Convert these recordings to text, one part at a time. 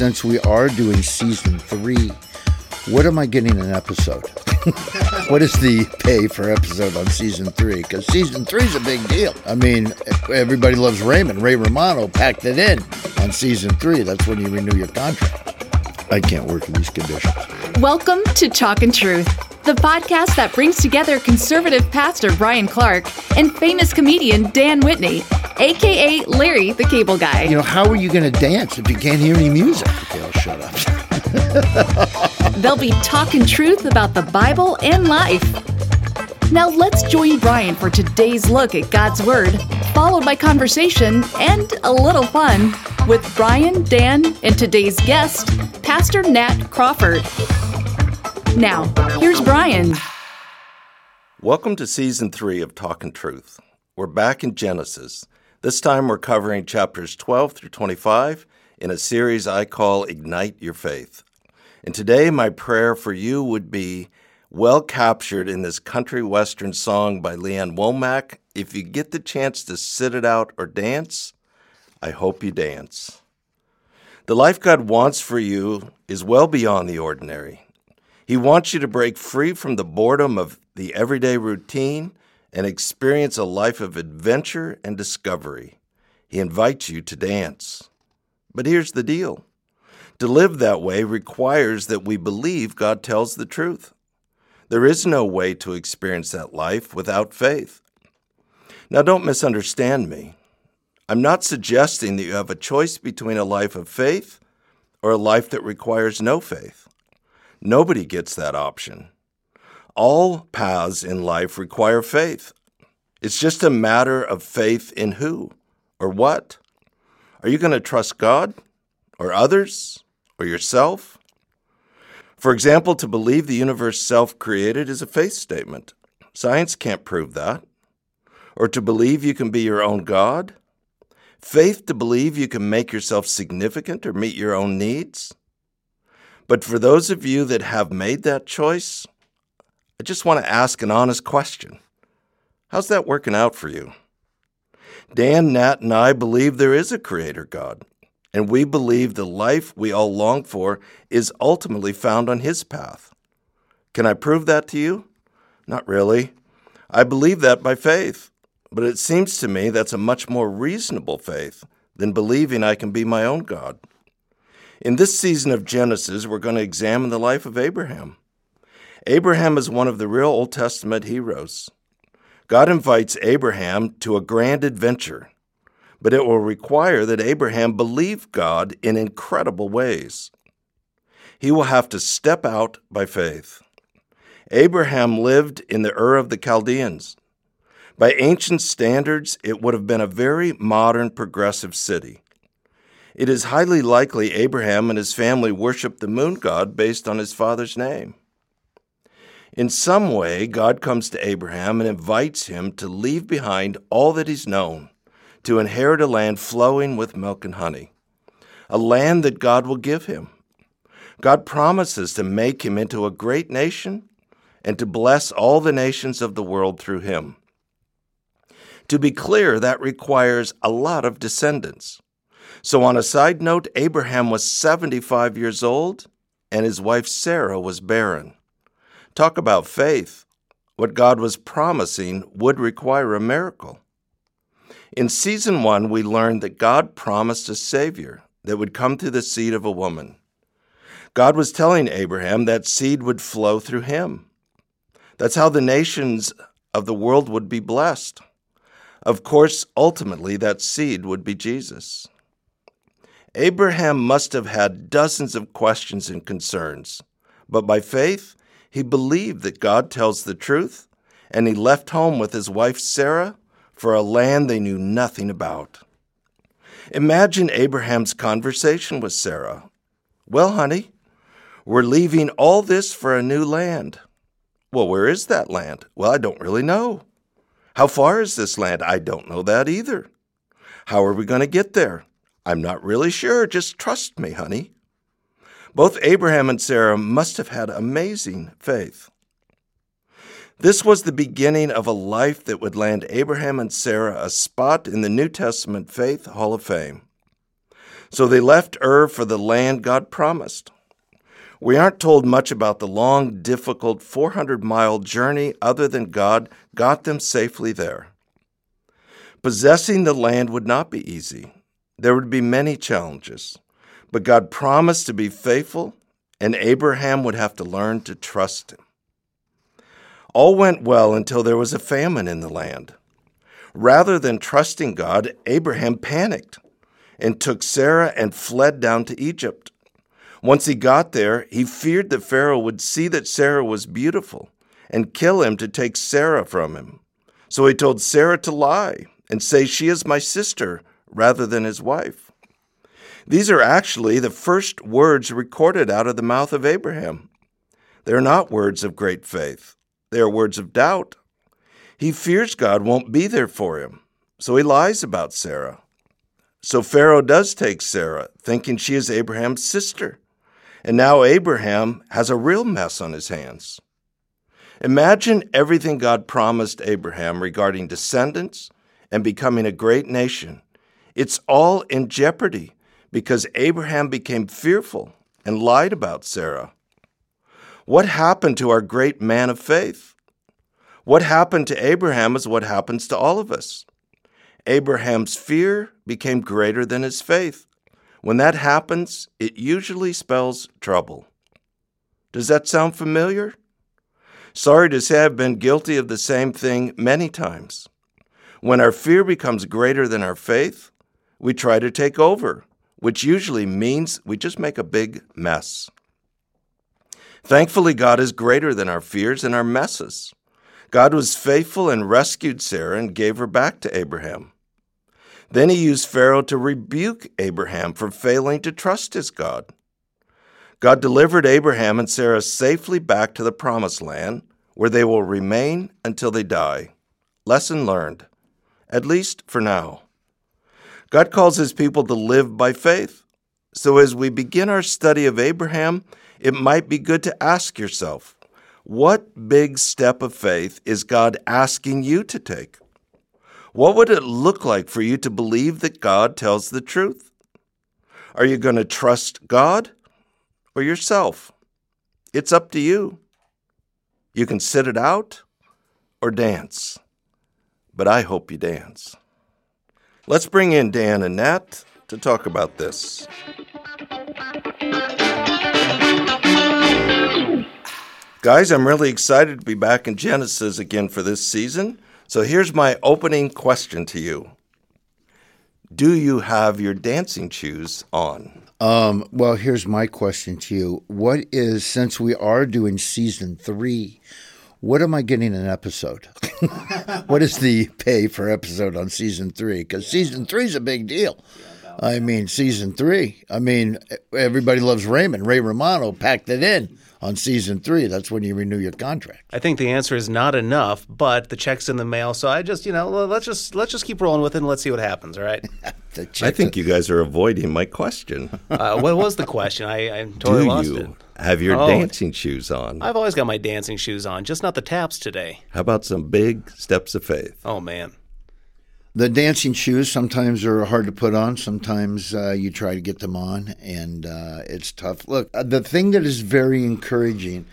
since we are doing season three, what am I getting an episode? what is the pay for episode on season three? Because season three is a big deal. I mean, everybody loves Raymond. Ray Romano packed it in on season three. That's when you renew your contract. I can't work in these conditions. Welcome to Talking Truth, the podcast that brings together conservative pastor Brian Clark and famous comedian Dan Whitney, aka Larry the Cable Guy. You know, how are you going to dance if you can't hear any music? Okay, I'll shut up. They'll be talking truth about the Bible and life. Now let's join Brian for today's look at God's Word, followed by conversation and a little fun with Brian, Dan, and today's guest, Pastor Nat Crawford. Now, here's Brian. Welcome to season three of Talking Truth. We're back in Genesis. This time we're covering chapters 12 through 25 in a series I call Ignite Your Faith. And today, my prayer for you would be well captured in this country western song by Lee Ann Womack. If you get the chance to sit it out or dance, I hope you dance. The life God wants for you is well beyond the ordinary. He wants you to break free from the boredom of the everyday routine and experience a life of adventure and discovery. He invites you to dance. But here's the deal to live that way requires that we believe God tells the truth. There is no way to experience that life without faith. Now, don't misunderstand me. I'm not suggesting that you have a choice between a life of faith or a life that requires no faith. Nobody gets that option. All paths in life require faith. It's just a matter of faith in who or what. Are you going to trust God or others or yourself? For example, to believe the universe self created is a faith statement. Science can't prove that. Or to believe you can be your own God? Faith to believe you can make yourself significant or meet your own needs? But for those of you that have made that choice, I just want to ask an honest question. How's that working out for you? Dan, Nat, and I believe there is a Creator God, and we believe the life we all long for is ultimately found on His path. Can I prove that to you? Not really. I believe that by faith, but it seems to me that's a much more reasonable faith than believing I can be my own God. In this season of Genesis, we're going to examine the life of Abraham. Abraham is one of the real Old Testament heroes. God invites Abraham to a grand adventure, but it will require that Abraham believe God in incredible ways. He will have to step out by faith. Abraham lived in the Ur of the Chaldeans. By ancient standards, it would have been a very modern, progressive city. It is highly likely Abraham and his family worshiped the moon god based on his father's name. In some way, God comes to Abraham and invites him to leave behind all that he's known, to inherit a land flowing with milk and honey, a land that God will give him. God promises to make him into a great nation and to bless all the nations of the world through him. To be clear, that requires a lot of descendants. So, on a side note, Abraham was 75 years old and his wife Sarah was barren. Talk about faith. What God was promising would require a miracle. In season one, we learned that God promised a Savior that would come through the seed of a woman. God was telling Abraham that seed would flow through him. That's how the nations of the world would be blessed. Of course, ultimately, that seed would be Jesus. Abraham must have had dozens of questions and concerns, but by faith, he believed that God tells the truth, and he left home with his wife Sarah for a land they knew nothing about. Imagine Abraham's conversation with Sarah. Well, honey, we're leaving all this for a new land. Well, where is that land? Well, I don't really know. How far is this land? I don't know that either. How are we going to get there? I'm not really sure. Just trust me, honey. Both Abraham and Sarah must have had amazing faith. This was the beginning of a life that would land Abraham and Sarah a spot in the New Testament Faith Hall of Fame. So they left Ur for the land God promised. We aren't told much about the long, difficult 400 mile journey other than God got them safely there. Possessing the land would not be easy. There would be many challenges, but God promised to be faithful, and Abraham would have to learn to trust him. All went well until there was a famine in the land. Rather than trusting God, Abraham panicked and took Sarah and fled down to Egypt. Once he got there, he feared that Pharaoh would see that Sarah was beautiful and kill him to take Sarah from him. So he told Sarah to lie and say she is my sister rather than his wife. These are actually the first words recorded out of the mouth of Abraham. They are not words of great faith, they are words of doubt. He fears God won't be there for him, so he lies about Sarah. So Pharaoh does take Sarah, thinking she is Abraham's sister. And now Abraham has a real mess on his hands. Imagine everything God promised Abraham regarding descendants and becoming a great nation. It's all in jeopardy because Abraham became fearful and lied about Sarah. What happened to our great man of faith? What happened to Abraham is what happens to all of us. Abraham's fear became greater than his faith. When that happens, it usually spells trouble. Does that sound familiar? Sorry to say, I've been guilty of the same thing many times. When our fear becomes greater than our faith, we try to take over, which usually means we just make a big mess. Thankfully, God is greater than our fears and our messes. God was faithful and rescued Sarah and gave her back to Abraham. Then he used Pharaoh to rebuke Abraham for failing to trust his God. God delivered Abraham and Sarah safely back to the promised land, where they will remain until they die. Lesson learned, at least for now. God calls his people to live by faith. So as we begin our study of Abraham, it might be good to ask yourself, what big step of faith is God asking you to take? What would it look like for you to believe that God tells the truth? Are you going to trust God or yourself? It's up to you. You can sit it out or dance, but I hope you dance. Let's bring in Dan and Nat to talk about this. Guys, I'm really excited to be back in Genesis again for this season. So here's my opening question to you Do you have your dancing shoes on? Um, well, here's my question to you. What is, since we are doing season three, what am I getting an episode? what is the pay for episode on season three? Because season three is a big deal. I mean, season three. I mean, everybody loves Raymond. Ray Romano packed it in on season three. That's when you renew your contract. I think the answer is not enough, but the check's in the mail. So I just, you know, let's just let's just keep rolling with it and let's see what happens. All right. I think you guys are avoiding my question. uh, what was the question? I, I totally Do lost you it. have your Oh. dancing shoes on? I've always got my dancing shoes on, just not the taps today. How about some big steps of faith? Oh man. The dancing shoes sometimes are hard to put on. Sometimes uh, you try to get them on, and uh, it's tough. Look, uh, the thing that is very encouraging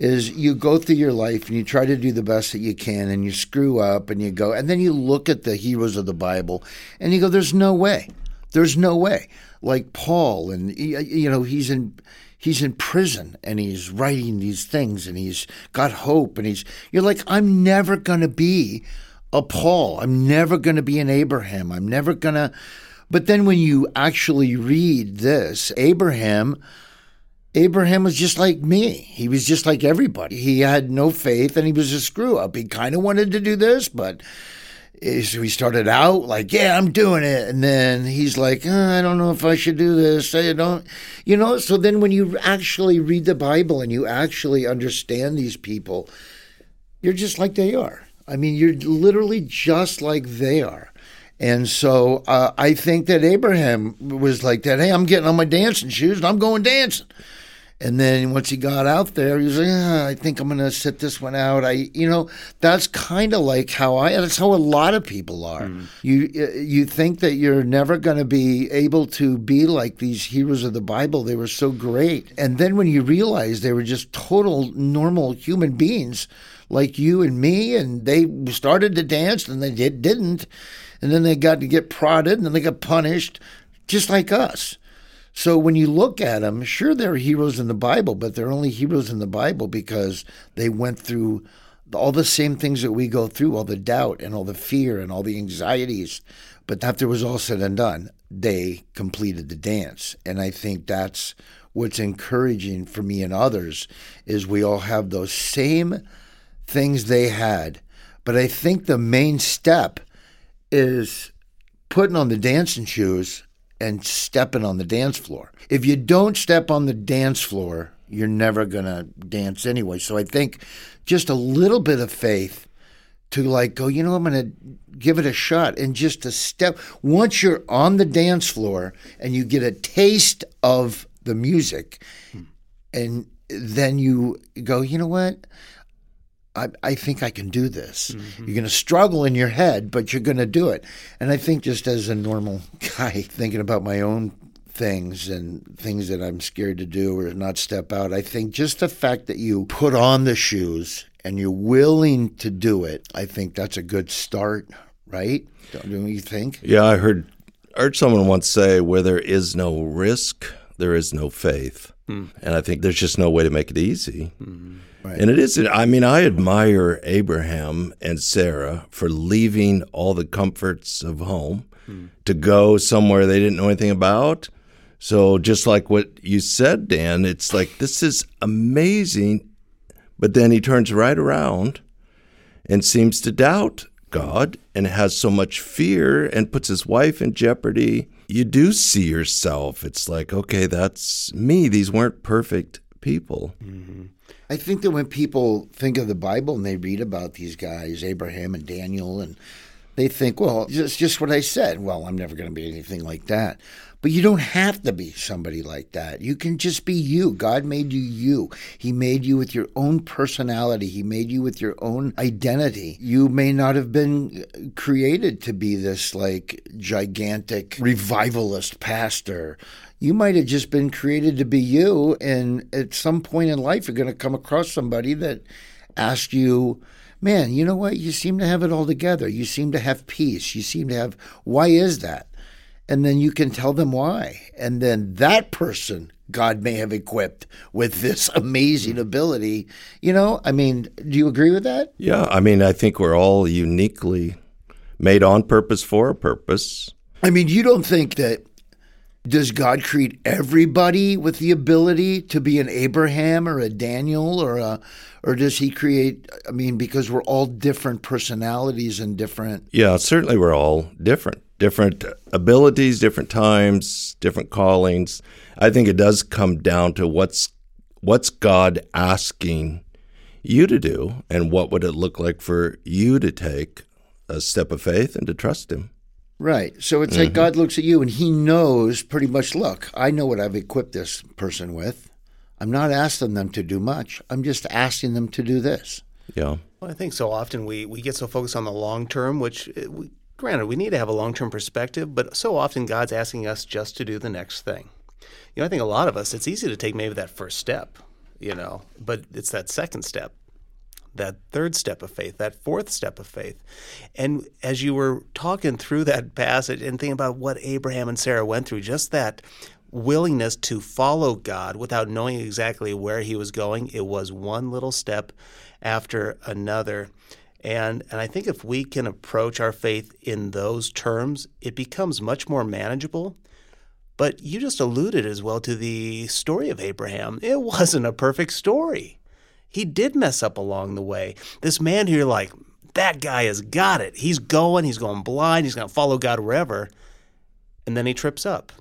is you go through your life and you try to do the best that you can, and you screw up, and you go, and then you look at the heroes of the Bible, and you go, "There's no way. There's no way." Like Paul, and you know, he's in he's in prison and he's writing these things and he's got hope and he's you're like i'm never going to be a paul i'm never going to be an abraham i'm never going to but then when you actually read this abraham abraham was just like me he was just like everybody he had no faith and he was a screw up he kind of wanted to do this but so he started out like, yeah, I'm doing it, and then he's like, uh, I don't know if I should do this. I don't, you know. So then, when you actually read the Bible and you actually understand these people, you're just like they are. I mean, you're literally just like they are. And so uh, I think that Abraham was like that. Hey, I'm getting on my dancing shoes and I'm going dancing. And then once he got out there, he was like, ah, I think I'm going to sit this one out. I, you know, that's kind of like how I, that's how a lot of people are. Mm. You, you think that you're never going to be able to be like these heroes of the Bible. They were so great. And then when you realize they were just total normal human beings like you and me, and they started to dance and they did, didn't. And then they got to get prodded and then they got punished just like us. So when you look at them, sure, they're heroes in the Bible, but they're only heroes in the Bible because they went through all the same things that we go through, all the doubt and all the fear and all the anxieties. But after it was all said and done, they completed the dance. And I think that's what's encouraging for me and others is we all have those same things they had. But I think the main step is putting on the dancing shoes and stepping on the dance floor. If you don't step on the dance floor, you're never going to dance anyway. So I think just a little bit of faith to like go, you know, I'm going to give it a shot and just a step. Once you're on the dance floor and you get a taste of the music, hmm. and then you go, you know what? I, I think I can do this. Mm-hmm. You're going to struggle in your head, but you're going to do it. And I think just as a normal guy thinking about my own things and things that I'm scared to do or not step out, I think just the fact that you put on the shoes and you're willing to do it, I think that's a good start, right? Don't you think? Yeah, I heard heard someone once say, "Where there is no risk, there is no faith," mm. and I think there's just no way to make it easy. Mm-hmm. Right. And it is, I mean, I admire Abraham and Sarah for leaving all the comforts of home hmm. to go somewhere they didn't know anything about. So, just like what you said, Dan, it's like this is amazing. But then he turns right around and seems to doubt God and has so much fear and puts his wife in jeopardy. You do see yourself. It's like, okay, that's me. These weren't perfect people. Mm-hmm. I think that when people think of the Bible and they read about these guys, Abraham and Daniel, and they think, well, it's just what I said. Well, I'm never going to be anything like that. But you don't have to be somebody like that. You can just be you. God made you you. He made you with your own personality. He made you with your own identity. You may not have been uh, created to be this like gigantic revivalist pastor you might have just been created to be you. And at some point in life, you're going to come across somebody that asks you, man, you know what? You seem to have it all together. You seem to have peace. You seem to have, why is that? And then you can tell them why. And then that person, God may have equipped with this amazing ability. You know, I mean, do you agree with that? Yeah. I mean, I think we're all uniquely made on purpose for a purpose. I mean, you don't think that does God create everybody with the ability to be an Abraham or a Daniel or a or does he create I mean because we're all different personalities and different Yeah, certainly we're all different. Different abilities, different times, different callings. I think it does come down to what's what's God asking you to do and what would it look like for you to take a step of faith and to trust him. Right. So it's mm-hmm. like God looks at you and he knows pretty much, look, I know what I've equipped this person with. I'm not asking them to do much. I'm just asking them to do this. Yeah. Well, I think so often we, we get so focused on the long term, which, uh, we, granted, we need to have a long term perspective, but so often God's asking us just to do the next thing. You know, I think a lot of us, it's easy to take maybe that first step, you know, but it's that second step that third step of faith, that fourth step of faith. And as you were talking through that passage and thinking about what Abraham and Sarah went through, just that willingness to follow God without knowing exactly where he was going, it was one little step after another. And, and I think if we can approach our faith in those terms, it becomes much more manageable. But you just alluded as well to the story of Abraham. It wasn't a perfect story he did mess up along the way. This man who you're like, that guy has got it. He's going, he's going blind, he's going to follow God wherever. And then he trips up.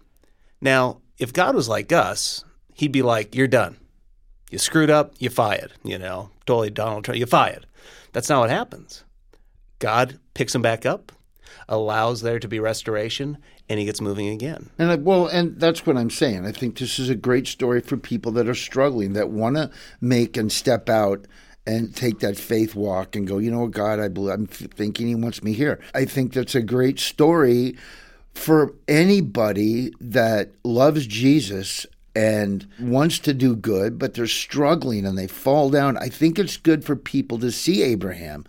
Now, if God was like us, he'd be like, you're done. You screwed up, you fired. You know, totally Donald Trump, you fired. That's not what happens. God picks him back up, allows there to be restoration, and he gets moving again. And I, well, and that's what I'm saying. I think this is a great story for people that are struggling, that want to make and step out and take that faith walk and go, you know what, God, I believe, I'm thinking He wants me here. I think that's a great story for anybody that loves Jesus and wants to do good, but they're struggling and they fall down. I think it's good for people to see Abraham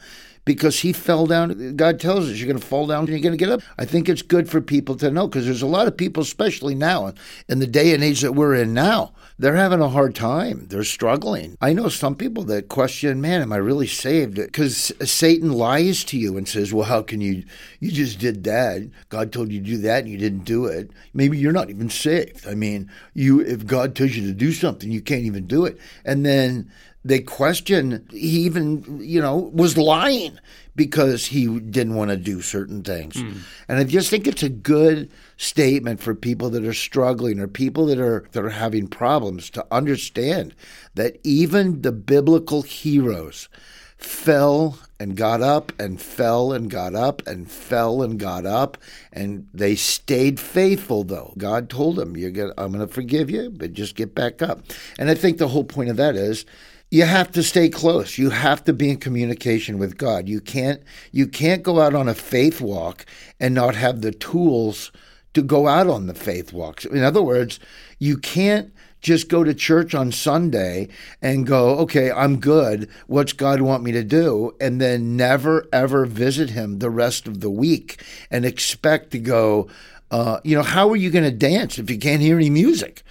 because he fell down. God tells us you're going to fall down and you're going to get up. I think it's good for people to know because there's a lot of people, especially now in the day and age that we're in now, they're having a hard time. They're struggling. I know some people that question, man, am I really saved? Because Satan lies to you and says, well, how can you? You just did that. God told you to do that and you didn't do it. Maybe you're not even saved. I mean, you if God tells you to do something, you can't even do it. And then they question he even you know was lying because he didn't want to do certain things. Mm. and i just think it's a good statement for people that are struggling or people that are that are having problems to understand that even the biblical heroes fell and got up and fell and got up and fell and got up and they stayed faithful though. God told them you're gonna i'm going to forgive you but just get back up. And i think the whole point of that is you have to stay close. You have to be in communication with God. You can't you can't go out on a faith walk and not have the tools to go out on the faith walks. In other words, you can't just go to church on Sunday and go, okay, I'm good. What's God want me to do? And then never, ever visit Him the rest of the week and expect to go, uh, you know, how are you going to dance if you can't hear any music?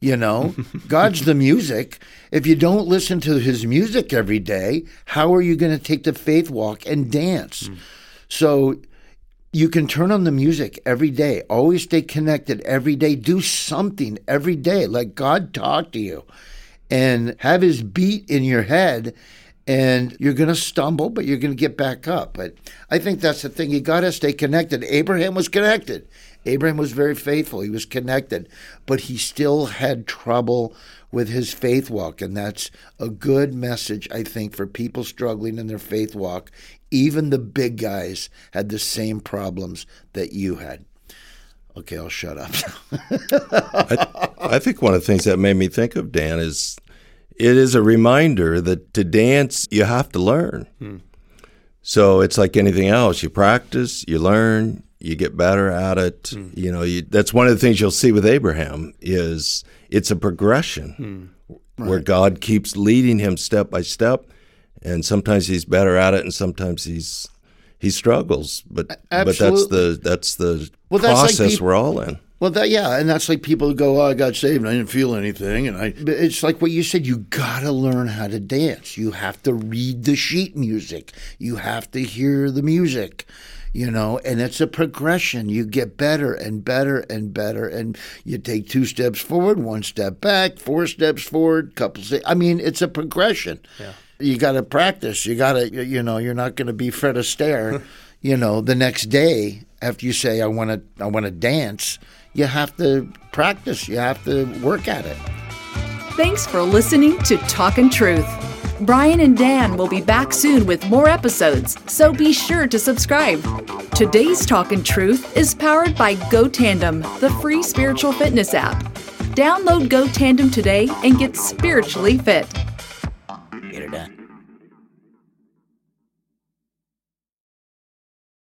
You know, God's the music. If you don't listen to his music every day, how are you going to take the faith walk and dance? Mm. So you can turn on the music every day. Always stay connected every day. Do something every day. Let God talk to you and have his beat in your head. And you're going to stumble, but you're going to get back up. But I think that's the thing. You got to stay connected. Abraham was connected. Abraham was very faithful. He was connected, but he still had trouble with his faith walk. And that's a good message, I think, for people struggling in their faith walk. Even the big guys had the same problems that you had. Okay, I'll shut up. I, I think one of the things that made me think of Dan is it is a reminder that to dance, you have to learn. Hmm. So it's like anything else. You practice, you learn, you get better at it. Mm. You know, you, that's one of the things you'll see with Abraham is it's a progression mm. right. where God keeps leading him step by step, and sometimes he's better at it, and sometimes he's he struggles. But Absolutely. but that's the that's the well, process like people, we're all in. Well, that yeah, and that's like people go, "Oh, I got saved, and I didn't feel anything," and I. It's like what you said. You got to learn how to dance. You have to read the sheet music. You have to hear the music you know, and it's a progression. You get better and better and better, and you take two steps forward, one step back, four steps forward, couple. I mean, it's a progression. Yeah. You got to practice. You got to, you know, you're not going to be Fred Astaire, you know, the next day after you say I want to, I want to dance. You have to practice. You have to work at it. Thanks for listening to Talking Truth. Brian and Dan will be back soon with more episodes, so be sure to subscribe. Today's Talkin' Truth is powered by GoTandem, the free spiritual fitness app. Download GoTandem today and get spiritually fit.